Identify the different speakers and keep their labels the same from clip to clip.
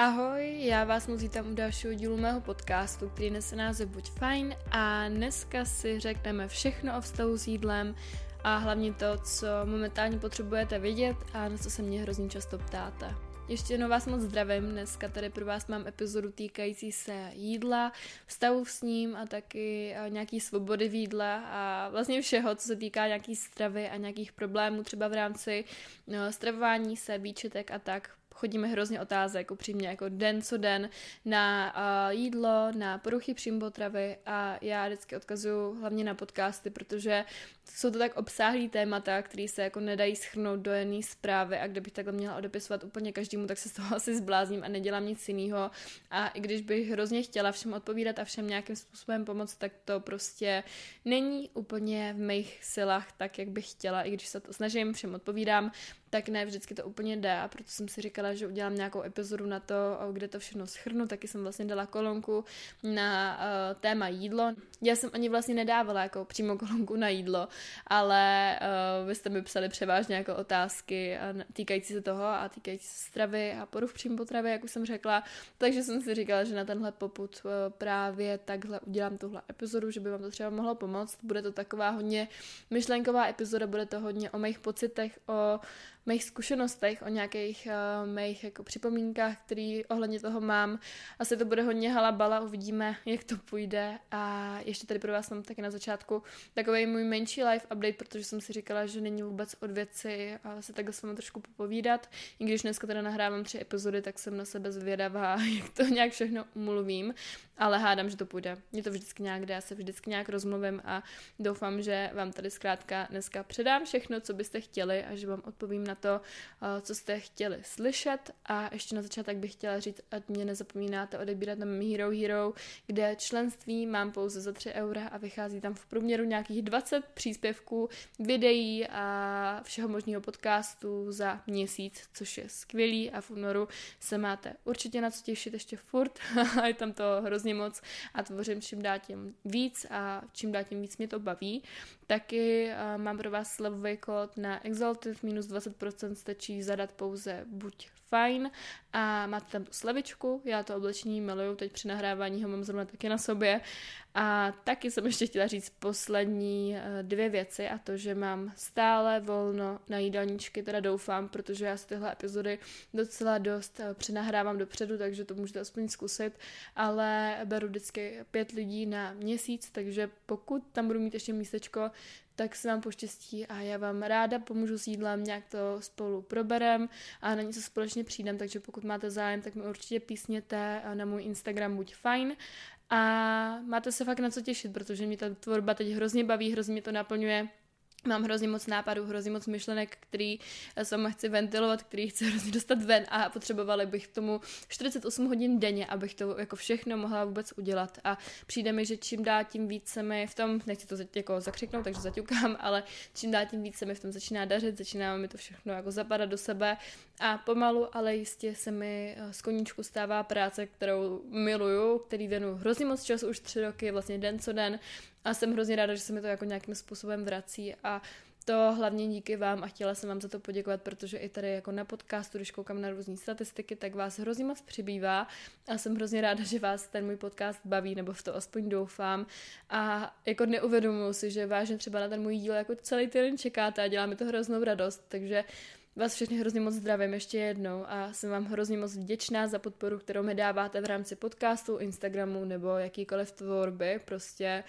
Speaker 1: Ahoj, já vás moc vítám u dalšího dílu mého podcastu, který nese název Buď fajn a dneska si řekneme všechno o vztahu s jídlem a hlavně to, co momentálně potřebujete vědět a na co se mě hrozně často ptáte. Ještě jednou vás moc zdravím, dneska tady pro vás mám epizodu týkající se jídla, vztahu s ním a taky eh, nějaký svobody v jídle a vlastně všeho, co se týká nějaký stravy a nějakých problémů třeba v rámci no, stravování se, výčetek a tak chodíme hrozně otázek, upřímně, jako den co den, na uh, jídlo, na poruchy příjmu potravy a já vždycky odkazuju hlavně na podcasty, protože jsou to tak obsáhlý témata, které se jako nedají schrnout do jedné zprávy a kdybych takhle měla odepisovat úplně každému, tak se z toho asi zblázním a nedělám nic jiného. A i když bych hrozně chtěla všem odpovídat a všem nějakým způsobem pomoct, tak to prostě není úplně v mých silách tak, jak bych chtěla, i když se to snažím, všem odpovídám, tak ne vždycky to úplně jde a proto jsem si říkala, že udělám nějakou epizodu na to, kde to všechno schrnu, taky jsem vlastně dala kolonku na uh, téma jídlo. Já jsem ani vlastně nedávala jako přímo kolonku na jídlo, ale uh, vy jste mi psali převážně jako otázky týkající se toho a týkající se stravy a poruch příjmu potravy, jak už jsem řekla, takže jsem si říkala, že na tenhle poput uh, právě takhle udělám tuhle epizodu, že by vám to třeba mohlo pomoct. Bude to taková hodně myšlenková epizoda, bude to hodně o mých pocitech, o mých zkušenostech, o nějakých uh, mých jako připomínkách, který ohledně toho mám. Asi to bude hodně halabala, uvidíme, jak to půjde. A ještě tady pro vás mám taky na začátku takový můj menší live update, protože jsem si říkala, že není vůbec od věci a se takhle s vámi trošku popovídat. I když dneska teda nahrávám tři epizody, tak jsem na sebe zvědavá, jak to nějak všechno umluvím ale hádám, že to půjde. Mě to vždycky nějak jde, já se vždycky nějak rozmluvím a doufám, že vám tady zkrátka dneska předám všechno, co byste chtěli a že vám odpovím na to, eh, co jste chtěli slyšet a ještě na začátek bych chtěla říct, ať mě nezapomínáte odebírat na Hero Hero, kde členství mám pouze za 3 eura a vychází tam v průměru nějakých 20 příspěvků, videí a všeho možného podcastu za měsíc, což je skvělý a v únoru se máte určitě na co těšit ještě furt a je tam to hrozně hrozně moc a tvořím čím dál tím víc a čím dál tím víc mě to baví. Taky uh, mám pro vás slevový kód na Exalted, minus 20% stačí zadat pouze buď fajn a máte tam tu slevičku, já to oblečení miluju, teď při nahrávání ho mám zrovna taky na sobě a taky jsem ještě chtěla říct poslední uh, dvě věci a to, že mám stále volno na jídelníčky, teda doufám, protože já z tyhle epizody docela dost uh, přenahrávám dopředu, takže to můžete aspoň zkusit, ale beru vždycky pět lidí na měsíc, takže pokud tam budu mít ještě místečko, tak se vám poštěstí a já vám ráda pomůžu s jídlem, nějak to spolu proberem a na něco společně přijdem, takže pokud máte zájem, tak mi určitě písněte na můj Instagram buď fajn. A máte se fakt na co těšit, protože mě ta tvorba teď hrozně baví, hrozně mě to naplňuje Mám hrozně moc nápadů, hrozně moc myšlenek, který sama chci ventilovat, který chci hrozně dostat ven a potřebovali bych k tomu 48 hodin denně, abych to jako všechno mohla vůbec udělat. A přijde mi, že čím dál tím víc se mi v tom, nechci to jako zakřiknout, takže zaťukám, ale čím dál tím víc se mi v tom začíná dařit, začíná mi to všechno jako zapadat do sebe a pomalu, ale jistě se mi eh, z koníčku stává práce, kterou miluju, který věnu hrozně moc času, už tři roky, vlastně den co den a jsem hrozně ráda, že se mi to jako nějakým způsobem vrací a to hlavně díky vám a chtěla jsem vám za to poděkovat, protože i tady jako na podcastu, když koukám na různé statistiky, tak vás hrozně moc přibývá a jsem hrozně ráda, že vás ten můj podcast baví, nebo v to aspoň doufám. A jako neuvědomuji si, že vážně třeba na ten můj díl jako celý týden čekáte a dělá mi to hroznou radost, takže vás všechny hrozně moc zdravím ještě jednou a jsem vám hrozně moc vděčná za podporu, kterou mi dáváte v rámci podcastu, Instagramu nebo jakýkoliv tvorby, prostě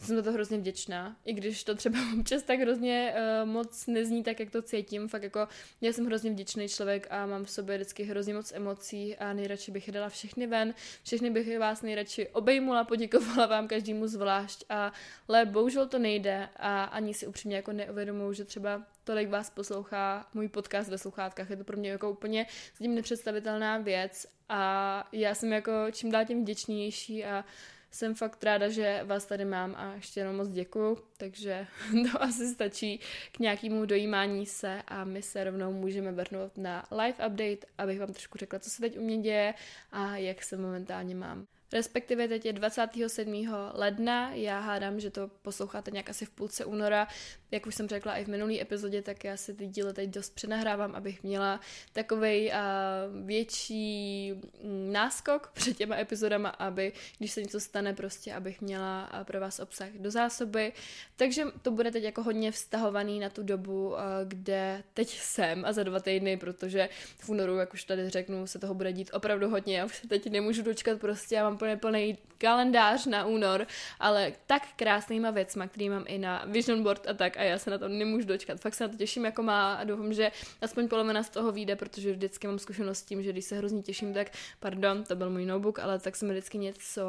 Speaker 1: jsem za to hrozně vděčná, i když to třeba občas tak hrozně uh, moc nezní tak, jak to cítím, fakt jako já jsem hrozně vděčný člověk a mám v sobě vždycky hrozně moc emocí a nejradši bych dala všechny ven, všechny bych vás nejradši obejmula, poděkovala vám každému zvlášť, a, ale bohužel to nejde a ani si upřímně jako neuvědomuji, že třeba tolik vás poslouchá můj podcast ve sluchátkách, je to pro mě jako úplně zatím nepředstavitelná věc a já jsem jako čím dál tím vděčnější a jsem fakt ráda, že vás tady mám a ještě jenom moc děkuju, takže to asi stačí k nějakému dojímání se a my se rovnou můžeme vrhnout na live update, abych vám trošku řekla, co se teď u mě děje a jak se momentálně mám. Respektive teď je 27. ledna, já hádám, že to posloucháte nějak asi v půlce února, jak už jsem řekla i v minulý epizodě, tak já si ty díly teď dost přenahrávám, abych měla takovej uh, větší mm, náskok před těma epizodama, aby když se něco stane, prostě abych měla pro vás obsah do zásoby. Takže to bude teď jako hodně vztahovaný na tu dobu, kde teď jsem a za dva týdny, protože v únoru, jak už tady řeknu, se toho bude dít opravdu hodně. Já už se teď nemůžu dočkat, prostě já mám plně plný kalendář na únor, ale tak krásnýma věcma, který mám i na vision board a tak a já se na to nemůžu dočkat. Fakt se na to těším jako má a doufám, že aspoň polovina z toho vyjde, protože vždycky mám zkušenost s tím, že když se hrozně těším, tak pardon, to byl můj notebook, ale tak se mi vždycky něco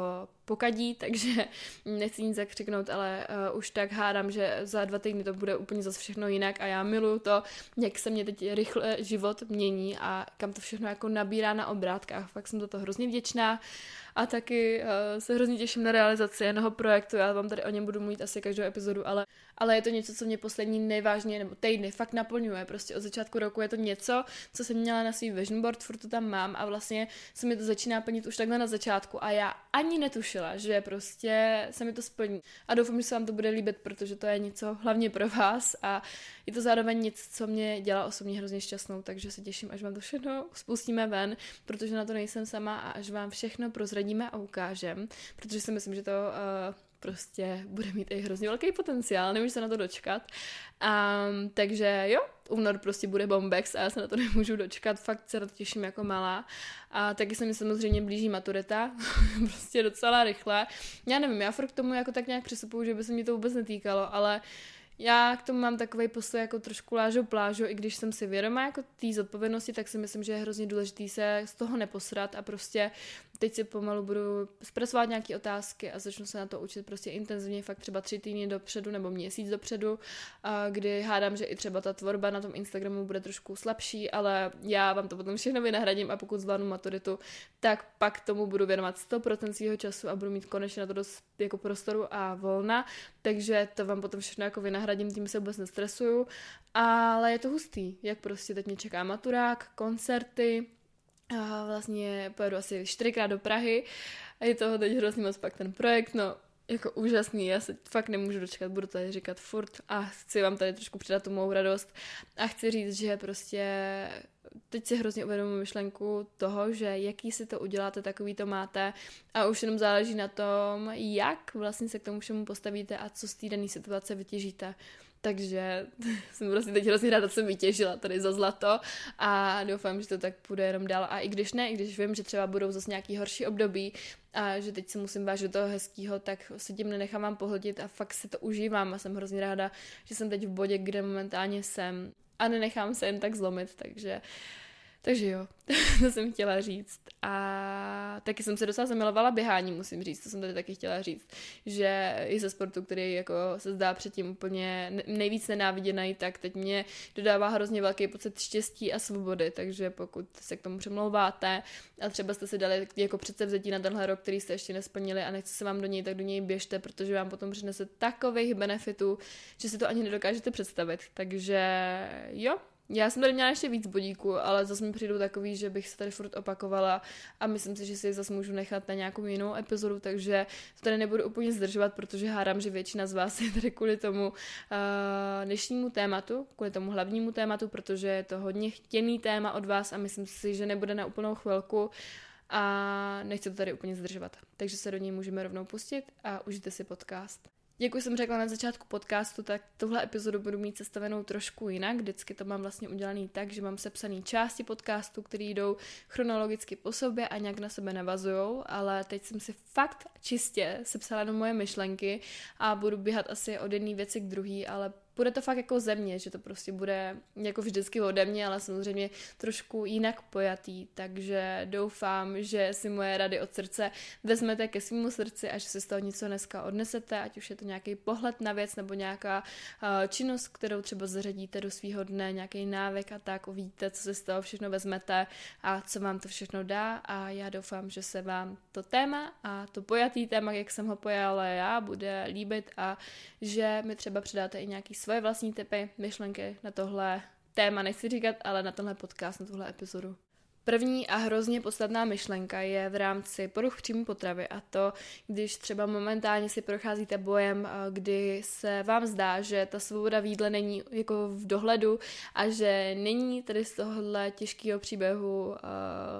Speaker 1: pokadí, takže nechci nic zakřiknout, ale uh, už tak hádám, že za dva týdny to bude úplně zase všechno jinak a já miluju to, jak se mě teď rychle život mění a kam to všechno jako nabírá na obrátkách. Fakt jsem za to hrozně vděčná a taky uh, se hrozně těším na realizaci jednoho projektu. Já vám tady o něm budu mluvit asi každou epizodu, ale, ale je to něco, co mě poslední nejvážněji nebo týdny fakt naplňuje. Prostě od začátku roku je to něco, co jsem měla na svý vision board, furt to tam mám a vlastně se mi to začíná plnit už takhle na začátku a já ani netušila, že prostě se mi to splní. A doufám, že se vám to bude líbit, protože to je něco hlavně pro vás a je to zároveň nic, co mě dělá osobně hrozně šťastnou, takže se těším, až vám to všechno spustíme ven, protože na to nejsem sama a až vám všechno prozradíme a ukážem, protože si myslím, že to uh, prostě bude mít i hrozně velký potenciál, nemůžu se na to dočkat. Um, takže jo, únor prostě bude bombex a já se na to nemůžu dočkat, fakt se na to těším jako malá. A taky se mi samozřejmě blíží maturita, prostě docela rychle. Já nevím, já furt k tomu jako tak nějak přistupuju, že by se mi to vůbec netýkalo, ale uh, já k tomu mám takový postoj jako trošku lážo plážo, i když jsem si vědomá jako té zodpovědnosti, tak si myslím, že je hrozně důležité se z toho neposrat a prostě teď si pomalu budu zpracovat nějaké otázky a začnu se na to učit prostě intenzivně, fakt třeba tři týdny dopředu nebo měsíc dopředu, kdy hádám, že i třeba ta tvorba na tom Instagramu bude trošku slabší, ale já vám to potom všechno vynahradím a pokud zvládnu maturitu, tak pak tomu budu věnovat 100% svého času a budu mít konečně na to dost jako prostoru a volna, takže to vám potom všechno jako vynahradím, tím se vůbec nestresuju, ale je to hustý, jak prostě teď mě čeká maturák, koncerty, a vlastně pojedu asi čtyřikrát do Prahy. A je toho teď hrozně moc pak ten projekt, no jako úžasný, já se fakt nemůžu dočkat, budu tady říkat furt a chci vám tady trošku přidat tu mou radost. A chci říct, že prostě teď si hrozně uvědomuji myšlenku toho, že jaký si to uděláte, takový to máte. A už jenom záleží na tom, jak vlastně se k tomu všemu postavíte a co z té dané situace vytěžíte. Takže jsem prostě teď hrozně ráda, jsem vytěžila tady za zlato a doufám, že to tak půjde jenom dál. A i když ne, i když vím, že třeba budou zase nějaký horší období a že teď se musím vážit do toho hezkého, tak se tím nenechám pohltit a fakt si to užívám a jsem hrozně ráda, že jsem teď v bodě, kde momentálně jsem a nenechám se jen tak zlomit, takže uh, takže jo, to jsem chtěla říct. A taky jsem se docela zamilovala běhání, musím říct, to jsem tady taky chtěla říct, že i ze sportu, který jako se zdá předtím úplně nejvíc nenáviděný, tak teď mě dodává hrozně velký pocit štěstí a svobody, takže pokud se k tomu přemlouváte a třeba jste si dali jako předsevzetí na tenhle rok, který jste ještě nesplnili a nechce se vám do něj, tak do něj běžte, protože vám potom přinese takových benefitů, že si to ani nedokážete představit. Takže jo, já jsem tady měla ještě víc bodíků, ale zase mi přijdu takový, že bych se tady furt opakovala a myslím si, že si je zase můžu nechat na nějakou jinou epizodu, takže to tady nebudu úplně zdržovat, protože hádám, že většina z vás je tady kvůli tomu uh, dnešnímu tématu, kvůli tomu hlavnímu tématu, protože je to hodně chtěný téma od vás a myslím si, že nebude na úplnou chvilku a nechci to tady úplně zdržovat. Takže se do něj můžeme rovnou pustit a užijte si podcast. Jak už jsem řekla na začátku podcastu, tak tuhle epizodu budu mít sestavenou trošku jinak. Vždycky to mám vlastně udělaný tak, že mám sepsaný části podcastu, které jdou chronologicky po sobě a nějak na sebe navazují, ale teď jsem si fakt čistě sepsala do moje myšlenky a budu běhat asi od jedné věci k druhé, ale bude to fakt jako země, že to prostě bude jako vždycky ode mě, ale samozřejmě trošku jinak pojatý, takže doufám, že si moje rady od srdce vezmete ke svému srdci a že si z toho něco dneska odnesete, ať už je to nějaký pohled na věc nebo nějaká uh, činnost, kterou třeba zařadíte do svého dne, nějaký návyk a tak uvidíte, co si z toho všechno vezmete a co vám to všechno dá. A já doufám, že se vám to téma a to pojatý téma, jak jsem ho pojala já, bude líbit a že mi třeba předáte i nějaký svoje vlastní typy, myšlenky na tohle téma, nechci říkat, ale na tenhle podcast, na tuhle epizodu. První a hrozně podstatná myšlenka je v rámci poruch příjmu potravy a to, když třeba momentálně si procházíte bojem, kdy se vám zdá, že ta svoboda v jídle není jako v dohledu a že není tady z tohohle těžkého příběhu uh,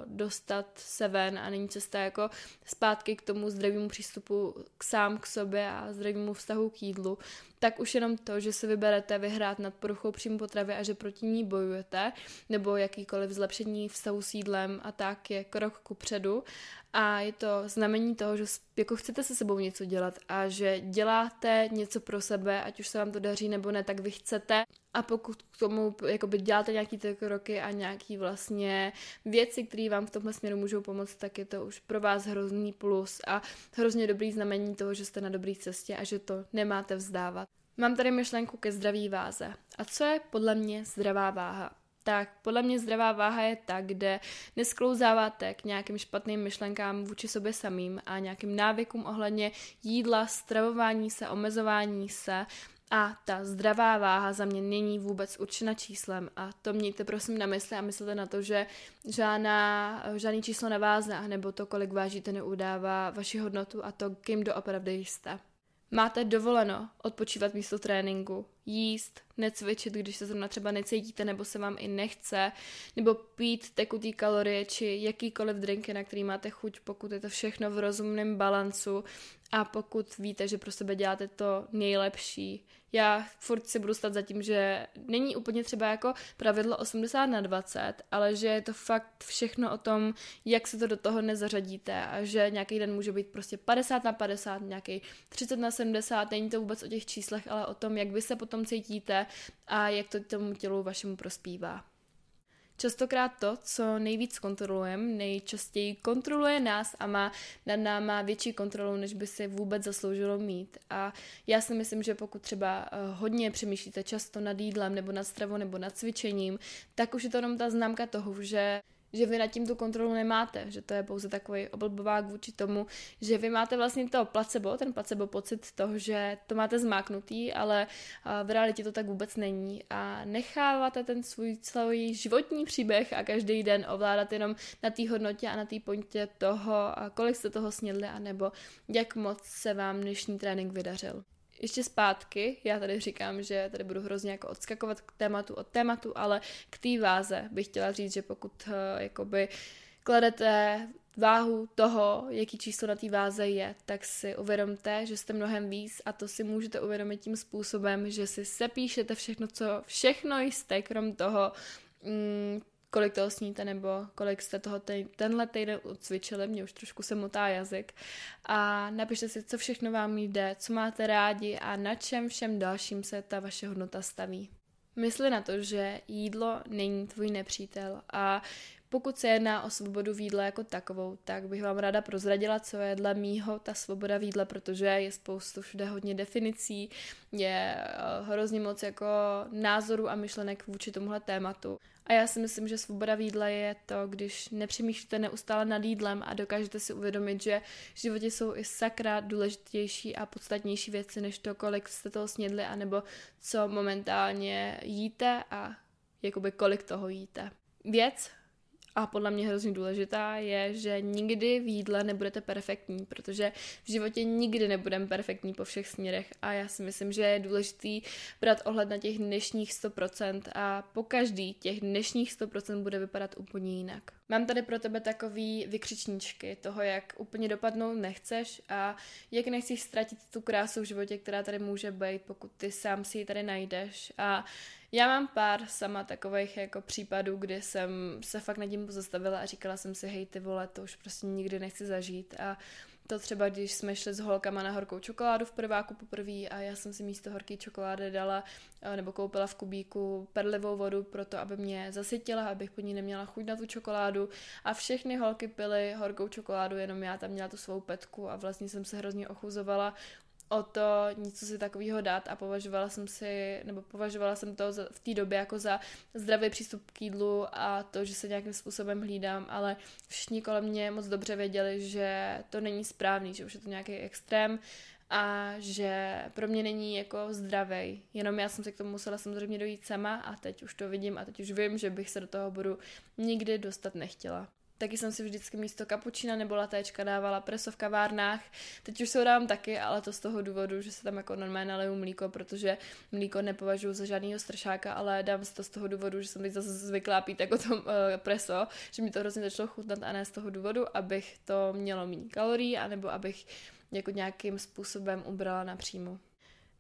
Speaker 1: dostat se ven a není cesta jako zpátky k tomu zdravému přístupu k sám k sobě a zdravému vztahu k jídlu, tak už jenom to, že se vyberete vyhrát nad poruchou příjmu potravy a že proti ní bojujete, nebo jakýkoliv zlepšení vztahu s jídlem a tak je krok ku předu. A je to znamení toho, že jako chcete se sebou něco dělat a že děláte něco pro sebe, ať už se vám to daří nebo ne, tak vy chcete a pokud k tomu jakoby děláte nějaký ty kroky a nějaký vlastně věci, které vám v tomhle směru můžou pomoct, tak je to už pro vás hrozný plus a hrozně dobrý znamení toho, že jste na dobré cestě a že to nemáte vzdávat. Mám tady myšlenku ke zdraví váze. A co je podle mě zdravá váha? tak podle mě zdravá váha je ta, kde nesklouzáváte k nějakým špatným myšlenkám vůči sobě samým a nějakým návykům ohledně jídla, stravování se, omezování se a ta zdravá váha za mě není vůbec určena číslem a to mějte prosím na mysli a myslete na to, že žádná, žádný číslo na váze nebo to, kolik vážíte, neudává vaši hodnotu a to, kým doopravdy jste. Máte dovoleno odpočívat místo tréninku, jíst, necvičit, když se zrovna třeba necítíte nebo se vám i nechce, nebo pít tekutý kalorie či jakýkoliv drinky, na který máte chuť, pokud je to všechno v rozumném balancu a pokud víte, že pro sebe děláte to nejlepší. Já furt si budu stát za tím, že není úplně třeba jako pravidlo 80 na 20, ale že je to fakt všechno o tom, jak se to do toho nezařadíte a že nějaký den může být prostě 50 na 50, nějaký 30 na 70, není to vůbec o těch číslech, ale o tom, jak vy se potom cítíte a jak to tomu tělu vašemu prospívá. Častokrát to, co nejvíc kontrolujeme, nejčastěji kontroluje nás a má nad náma větší kontrolu, než by si vůbec zasloužilo mít. A já si myslím, že pokud třeba eh, hodně přemýšlíte často nad jídlem nebo nad stravou nebo nad cvičením, tak už je to jenom ta známka toho, že že vy nad tím tu kontrolu nemáte, že to je pouze takový oblbovák vůči tomu, že vy máte vlastně to placebo, ten placebo pocit toho, že to máte zmáknutý, ale v realitě to tak vůbec není. A necháváte ten svůj celý životní příběh a každý den ovládat jenom na té hodnotě a na té pointě toho, kolik jste toho snědli, anebo jak moc se vám dnešní trénink vydařil ještě zpátky, já tady říkám, že tady budu hrozně jako odskakovat k tématu od tématu, ale k té váze bych chtěla říct, že pokud uh, jakoby kladete váhu toho, jaký číslo na té váze je, tak si uvědomte, že jste mnohem víc a to si můžete uvědomit tím způsobem, že si sepíšete všechno, co všechno jste, krom toho, mm, kolik toho sníte nebo kolik jste toho ten, tenhle týden cvičili, mě už trošku se motá jazyk. A napište si, co všechno vám jde, co máte rádi a na čem všem dalším se ta vaše hodnota staví. Mysli na to, že jídlo není tvůj nepřítel a pokud se jedná o svobodu v jídle jako takovou, tak bych vám ráda prozradila, co je dle mýho ta svoboda v jídle, protože je spoustu všude hodně definicí, je eh, hrozně moc jako názorů a myšlenek vůči tomuhle tématu. A já si myslím, že svoboda v jídle je to, když nepřemýšlíte neustále nad jídlem a dokážete si uvědomit, že v životě jsou i sakra důležitější a podstatnější věci, než to, kolik jste toho snědli, anebo co momentálně jíte a jakoby kolik toho jíte. Věc, a podle mě hrozně důležitá je, že nikdy v jídle nebudete perfektní, protože v životě nikdy nebudeme perfektní po všech směrech a já si myslím, že je důležitý brát ohled na těch dnešních 100% a po každý těch dnešních 100% bude vypadat úplně jinak. Mám tady pro tebe takový vykřičníčky toho, jak úplně dopadnout nechceš a jak nechceš ztratit tu krásu v životě, která tady může být, pokud ty sám si ji tady najdeš. A já mám pár sama takových jako případů, kdy jsem se fakt nad tím pozastavila a říkala jsem si, hej ty vole, to už prostě nikdy nechci zažít. A to třeba, když jsme šli s holkama na horkou čokoládu v prváku poprvé a já jsem si místo horké čokolády dala eh, nebo koupila v kubíku perlivou vodu pro to, aby mě zasytila, abych po ní neměla chuť na tu čokoládu. A všechny holky pily horkou čokoládu, jenom já tam měla tu svou petku a vlastně jsem se hrozně ochuzovala o to něco si takového dát a považovala jsem si, nebo považovala jsem to v té době jako za zdravý přístup k jídlu a to, že se nějakým způsobem hlídám, ale všichni kolem mě moc dobře věděli, že to není správný, že už je to nějaký extrém a že pro mě není jako zdravý. Jenom já jsem se k tomu musela samozřejmě dojít sama a teď už to vidím a teď už vím, že bych se do toho bodu nikdy dostat nechtěla. Taky jsem si vždycky místo kapučína nebo latéčka dávala preso v kavárnách. Teď už se ho dávám taky, ale to z toho důvodu, že se tam jako normálně naliju mlíko, protože mlíko nepovažuji za žádného stršáka, ale dám si to z toho důvodu, že jsem teď zase zvyklá pít jako to uh, preso, že mi to hrozně začalo chutnat a ne z toho důvodu, abych to mělo méně kalorií, anebo abych jako nějakým způsobem ubrala na příjmu.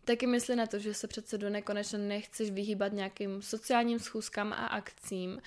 Speaker 1: Taky mysli na to, že se přece do nekonečna nechceš vyhýbat nějakým sociálním schůzkám a akcím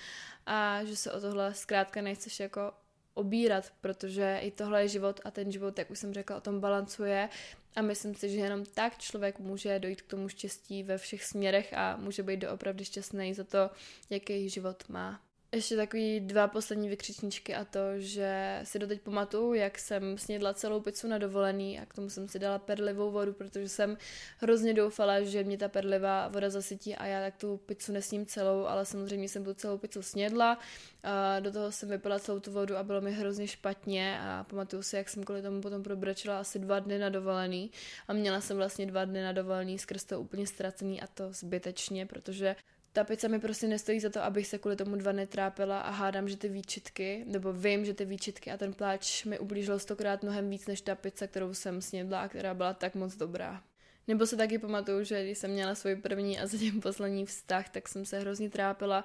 Speaker 1: a že se o tohle zkrátka nechceš jako obírat, protože i tohle je život a ten život, jak už jsem řekla, o tom balancuje. A myslím si, že jenom tak člověk může dojít k tomu štěstí ve všech směrech a může být doopravdy šťastný za to, jaký život má ještě takový dva poslední vykřičníčky a to, že si doteď pamatuju, jak jsem snědla celou pizzu na dovolený a k tomu jsem si dala perlivou vodu, protože jsem hrozně doufala, že mě ta perlivá voda zasytí a já tak tu pizzu nesním celou, ale samozřejmě jsem tu celou pizzu snědla, a do toho jsem vypila celou tu vodu a bylo mi hrozně špatně a pamatuju si, jak jsem kvůli tomu potom probračila asi dva dny na dovolený a měla jsem vlastně dva dny na dovolený skrz to úplně ztracený a to zbytečně, protože ta pizza mi prostě nestojí za to, abych se kvůli tomu dva netrápila a hádám, že ty výčitky, nebo vím, že ty výčitky a ten pláč mi ublížil stokrát mnohem víc než ta pizza, kterou jsem snědla a která byla tak moc dobrá. Nebo se taky pamatuju, že když jsem měla svůj první a zatím poslední vztah, tak jsem se hrozně trápila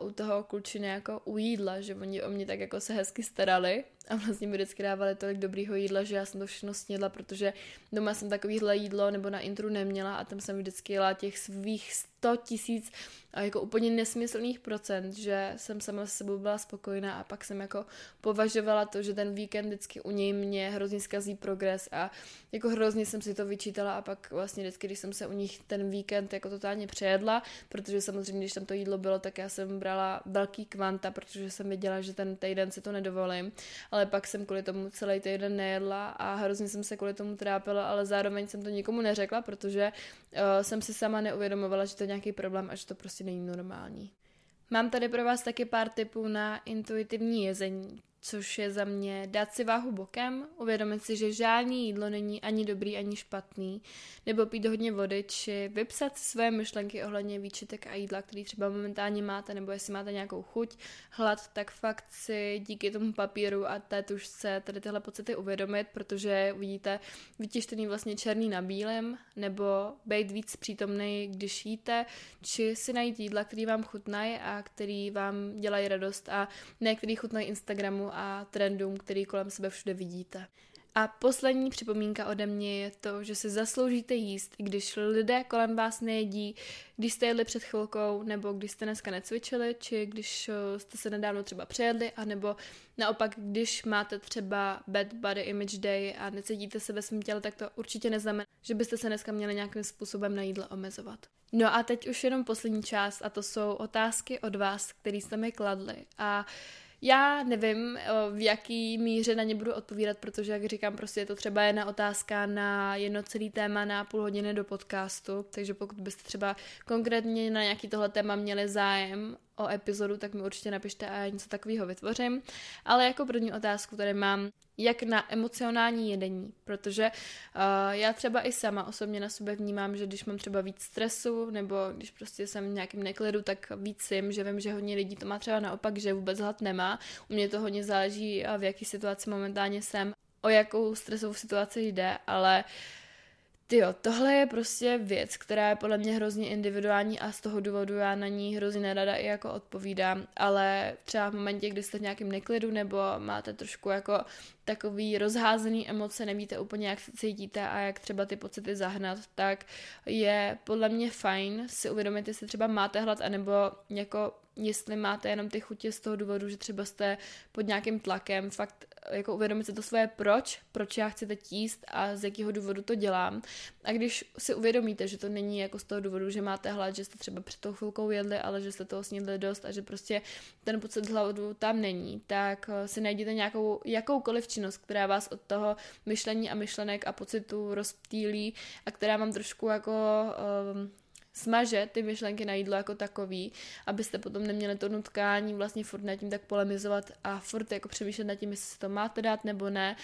Speaker 1: uh, u toho klučiny jako u jídla, že oni o mě tak jako se hezky starali a vlastně mi vždycky dávali tolik dobrýho jídla, že já jsem to všechno snědla, protože doma jsem takovýhle jídlo nebo na intru neměla a tam jsem vždycky jela těch svých 100 tisíc jako úplně nesmyslných procent, že jsem sama se sebou byla spokojená a pak jsem jako považovala to, že ten víkend vždycky u něj mě hrozně zkazí progres a jako hrozně jsem si to vyčítala a pak vlastně vždycky, když jsem se u nich ten víkend jako totálně přejedla, protože samozřejmě, když tam to jídlo bylo, tak já jsem brala velký kvanta, protože jsem věděla, že ten týden si to nedovolím, ale pak jsem kvůli tomu celý týden nejedla a hrozně jsem se kvůli tomu trápila, ale zároveň jsem to nikomu neřekla, protože uh, jsem si sama neuvědomovala, že to je nějaký problém a že to prostě není normální. Mám tady pro vás taky pár tipů na intuitivní jezení což je za mě dát si váhu bokem, uvědomit si, že žádný jídlo není ani dobrý, ani špatný, nebo pít hodně vody, či vypsat si své myšlenky ohledně výčitek a jídla, který třeba momentálně máte, nebo jestli máte nějakou chuť, hlad, tak fakt si díky tomu papíru a té tušce tady tyhle pocity uvědomit, protože uvidíte vytištěný vlastně černý na bílém, nebo být víc přítomný, když jíte, či si najít jídla, který vám chutnají a který vám dělají radost a ne který chutnají Instagramu a trendům, který kolem sebe všude vidíte. A poslední připomínka ode mě je to, že si zasloužíte jíst, i když lidé kolem vás nejedí, když jste jedli před chvilkou, nebo když jste dneska necvičili, či když eh, jste se nedávno třeba přejedli, anebo naopak, když máte třeba bad body image day a necítíte se ve svém těle, tak to určitě neznamená, že byste se dneska měli nějakým způsobem na jídlo omezovat. No a teď už jenom poslední část a to jsou otázky od vás, které jste mi kladli. A já nevím, eh, v jaký míře na ně budu odpovídat, protože, jak říkám, prostě je to třeba jedna otázka na jedno celý téma na půl hodiny do podcastu, takže pokud byste třeba konkrétně na nějaký tohle téma měli zájem o epizodu, tak mi určitě napište a já něco takového vytvořím. Ale jako první otázku tady mám, jak na emocionální jedení, protože uh, já třeba i sama osobně na sebe vnímám, že když mám třeba víc stresu nebo když prostě jsem v nějakém neklidu, tak víc sim, že vím, že hodně lidí to má třeba naopak, že vůbec hlad nemá. U mě to hodně záleží, v jaký situaci momentálně jsem, o jakou stresovou situaci jde, ale uh, ty jo, tohle je prostě věc, která je podle mě hrozně individuální a z toho důvodu já na ní hrozně nerada i jako odpovídám, ale třeba v momentě, kdy jste v nějakém neklidu nebo máte trošku jako takový rozházený emoce, nevíte úplně, jak se cítíte a jak třeba ty pocity zahnat, tak je podle mě fajn si uvědomit, jestli třeba máte hlad, anebo jako jestli máte jenom ty chutě z toho důvodu, že třeba jste pod nějakým tlakem, fakt jako uvědomit si to svoje proč, proč já chci teď jíst a z jakého důvodu to dělám. A když si uvědomíte, že to není jako z toho důvodu, že máte hlad, že jste třeba před tou chvilkou jedli, ale že jste toho snědli dost a že prostě ten pocit hladu tam není, tak eh, si najděte nějakou jakoukoliv činnost, která vás od toho myšlení a myšlenek a pocitu rozptýlí a která vám trošku jako um, smaže ty myšlenky na jídlo jako takový, abyste potom neměli to nutkání vlastně furt nad tím tak polemizovat a furt jako přemýšlet nad tím, jestli se to máte dát nebo ne,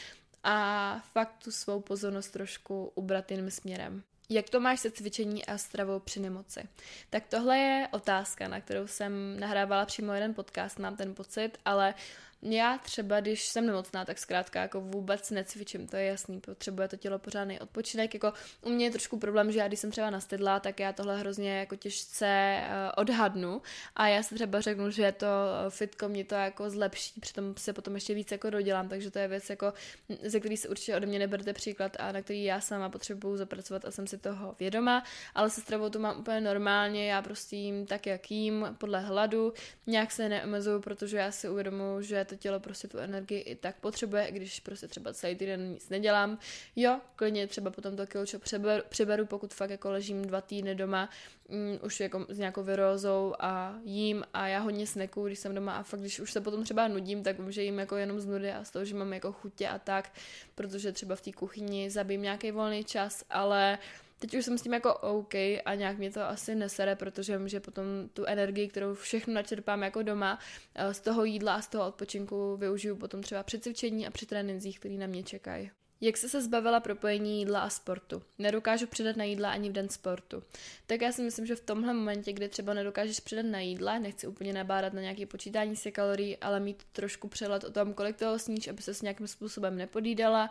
Speaker 1: a fakt tu svou pozornost trošku ubrat jiným směrem. Jak to máš se cvičení a stravou při nemoci? Tak tohle je otázka, na kterou jsem nahrávala přímo jeden podcast, mám ten pocit, ale já třeba, když jsem nemocná, tak zkrátka jako vůbec necvičím, to je jasný, potřebuje to tělo pořádný odpočinek, jako u mě je trošku problém, že já když jsem třeba nastydla, tak já tohle hrozně jako těžce uh, odhadnu a já si třeba řeknu, že to eh, fitko mě to jako zlepší, přitom se potom ještě víc jako dodělám, takže to je věc jako, ze který se určitě ode mě neberte příklad a na který já sama potřebuju zapracovat a jsem si toho vědoma, ale se stravou to mám úplně normálně, já prostě jím tak, jak jím, podle hladu, nějak se neomezuju, protože já si uvědomuji, že to tělo prostě tu energii i tak potřebuje, i když prostě třeba celý týden nic nedělám. Jo, klidně třeba potom to kilčo přeberu, přeberu, pokud fakt jako ležím dva týdny doma, um, už jako s nějakou virózou a jím a já hodně sneku, když jsem doma a fakt, když už se potom třeba nudím, tak vím, že jím jako jenom z nudy a z toho, že mám jako chutě a tak, protože třeba v té kuchyni zabím nějaký volný čas, ale teď už jsem s tím jako OK a nějak mě to asi nesere, protože vím, že potom tu energii, kterou všechno načerpám jako doma, eh, z toho jídla a z toho odpočinku využiju potom třeba při cvičení a při trénincích, který na mě čekají. Jak se se zbavila propojení jídla a sportu? Nedokážu přidat na jídla ani v den sportu. Tak já si myslím, že v tomhle momentě, kdy třeba nedokážeš přidat na jídla, nechci úplně nabádat na nějaké počítání si kalorií, ale mít trošku přehled o tom, kolik toho sníš, aby se s nějakým způsobem nepodídala,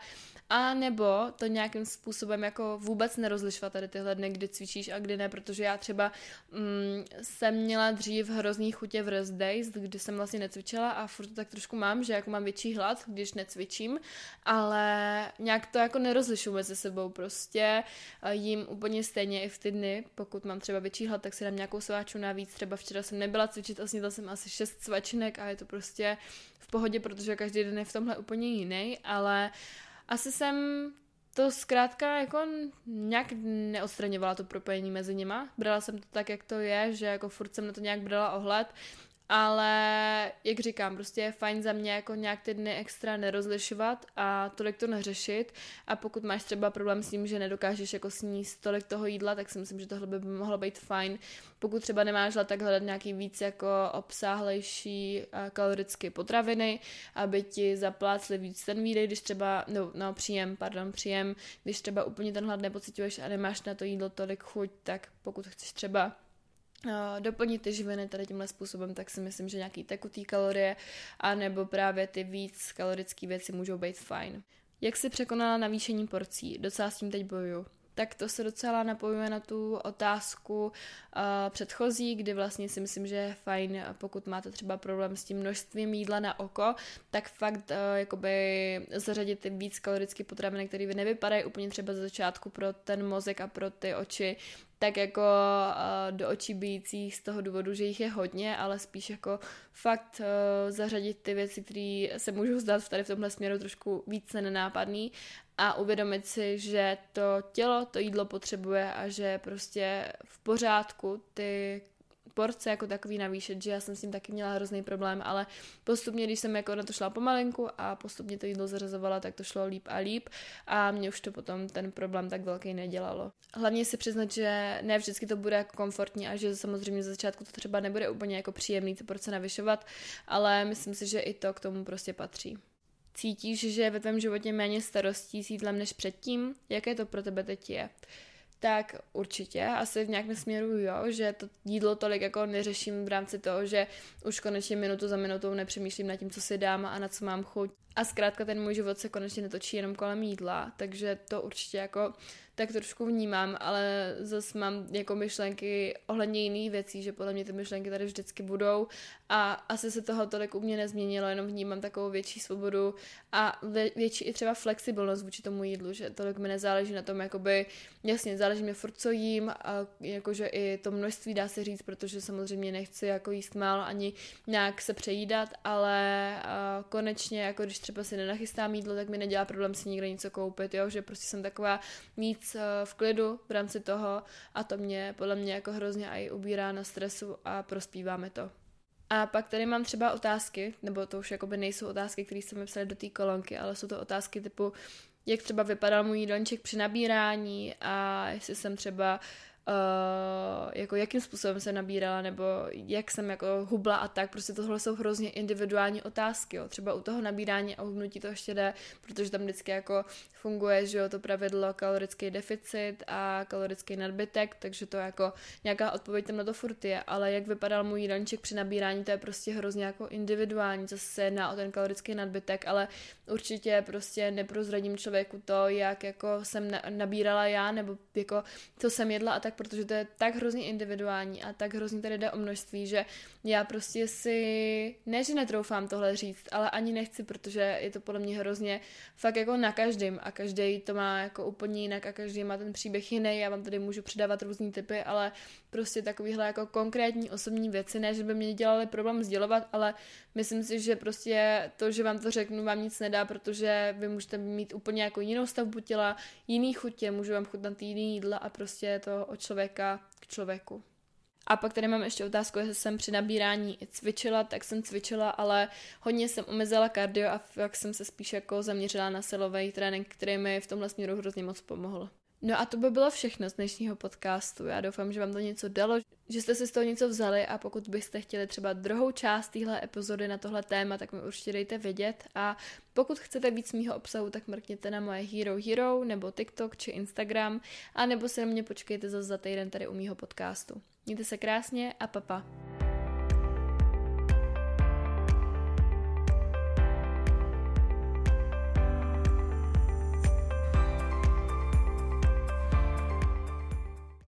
Speaker 1: a nebo to nějakým způsobem jako vůbec nerozlišovat tady tyhle dny, kdy cvičíš a kdy ne, protože já třeba mm, jsem měla dřív hrozný chutě v rest days, kdy jsem vlastně necvičila a furt to tak trošku mám, že jako mám větší hlad, když necvičím, ale nějak to jako nerozlišuju mezi sebou, prostě jím úplně stejně i v ty dny, pokud mám třeba větší hlad, tak si dám nějakou sváču navíc, třeba včera jsem nebyla cvičit a snědla jsem asi šest svačinek a je to prostě v pohodě, protože každý den je v tomhle úplně jiný, ale asi jsem to zkrátka jako nějak neodstraňovala to propojení mezi nima. Brala jsem to tak, jak to je, že jako furt jsem na to nějak brala ohled ale jak říkám, prostě je fajn za mě jako nějak ty dny extra nerozlišovat a tolik to neřešit a pokud máš třeba problém s tím, že nedokážeš jako sníst tolik toho jídla, tak si myslím, že tohle by mohlo být fajn. Pokud třeba nemáš hlad, tak hledat nějaký víc jako obsáhlejší kalorické potraviny, aby ti zaplácli víc ten výdej, když třeba, no, no příjem, pardon, příjem, když třeba úplně ten hlad nepocituješ a nemáš na to jídlo tolik chuť, tak pokud chceš třeba doplnit ty živiny tady tímhle způsobem, tak si myslím, že nějaký tekutý kalorie a nebo právě ty víc kalorické věci můžou být fajn. Jak si překonala navýšení porcí? Docela s tím teď bojuju tak to se docela napojuje na tu otázku uh, předchozí, kdy vlastně si myslím, že je fajn, pokud máte třeba problém s tím množstvím jídla na oko, tak fakt uh, jakoby zařadit víc kalorické potraviny, které nevypadají úplně třeba ze začátku pro ten mozek a pro ty oči, tak jako uh, do očí bíjících z toho důvodu, že jich je hodně, ale spíš jako fakt uh, zařadit ty věci, které se můžou zdát v tady v tomhle směru trošku více nenápadný a uvědomit si, že to tělo to jídlo potřebuje a že prostě v pořádku ty porce jako takový navýšet, že já jsem s tím taky měla hrozný problém, ale postupně, když jsem jako na to šla pomalinku a postupně to jídlo zařazovala, tak to šlo líp a líp a mě už to potom ten problém tak velký nedělalo. Hlavně si přiznat, že ne vždycky to bude jako komfortní a že samozřejmě za začátku to třeba nebude úplně jako příjemný ty porce navyšovat, ale myslím si, že i to k tomu prostě patří. Cítíš, že je ve tvém životě méně starostí s jídlem než předtím? Jaké to pro tebe teď je? tak určitě, asi v nějakém směru jo, že to jídlo tolik jako neřeším v rámci toho, že už konečně minutu za minutou nepřemýšlím nad tím, co si dám a na co mám chuť. A zkrátka ten můj život se konečně netočí jenom kolem jídla, takže to určitě jako tak trošku vnímám, ale zase mám jako myšlenky ohledně jiných věcí, že podle mě ty myšlenky tady vždycky budou. A asi se toho tolik u mě nezměnilo, jenom vnímám takovou větší svobodu a větší i třeba flexibilnost vůči tomu jídlu, že tolik mi nezáleží na tom, jakoby, jasně, záleží mi furt, co jím a jakože i to množství dá se říct, protože samozřejmě nechci jako jíst málo ani nějak se přejídat, ale konečně, jako když třeba si nenachystám jídlo, tak mi nedělá problém si někde něco koupit, jo, že prostě jsem taková víc uh, v klidu v rámci toho a to mě podle mě jako hrozně i ubírá na stresu a prospíváme to. A pak tady mám třeba otázky, nebo to už jakoby nejsou otázky, které jsem mi psali do té kolonky, ale jsou to otázky typu, jak třeba vypadal můj jídelníček při nabírání a jestli jsem třeba uh, jako jakým způsobem se nabírala, nebo jak jsem jako hubla a tak, prostě tohle jsou hrozně individuální otázky, jo. Třeba u toho nabírání a hubnutí to ještě jde, protože tam vždycky jako funguje, že jo, to pravidlo kalorický deficit a kalorický nadbytek, takže to jako nějaká odpověď tam na to furt je, ale jak vypadal můj jídelníček při nabírání, to je prostě hrozně jako individuální, co se jedná o ten kalorický nadbytek, ale určitě prostě neprozradím člověku to, jak jako jsem nabírala já, nebo jako co jsem jedla a tak, protože to je tak hrozně individuální a tak hrozně tady jde o množství, že já prostě si, ne, že netroufám tohle říct, ale ani nechci, protože je to podle mě hrozně fakt jako na každém a každý to má jako úplně jinak a každý má ten příběh jiný. Já vám tady můžu předávat různý typy, ale prostě takovýhle jako konkrétní osobní věci, ne, že by mě dělali problém sdělovat, ale myslím si, že prostě to, že vám to řeknu, vám nic nedá, protože vy můžete mít úplně jako jinou stavbu těla, jiný chutě, můžu vám chutnat jiný jídla a prostě je to od člověka k člověku. A pak tady mám ještě otázku, jestli jsem při nabírání cvičila, tak jsem cvičila, ale hodně jsem omezila kardio a jak jsem se spíš jako zaměřila na silový trénink, který mi v tomhle směru hrozně moc pomohl. No a to by bylo všechno z dnešního podcastu. Já doufám, že vám to něco dalo, že jste si z toho něco vzali a pokud byste chtěli třeba druhou část téhle epizody na tohle téma, tak mi určitě dejte vědět a pokud chcete víc mýho obsahu, tak mrkněte na moje Hero Hero nebo TikTok či Instagram a nebo se na mě počkejte zase za týden tady u mýho podcastu. Mějte se krásně a papa.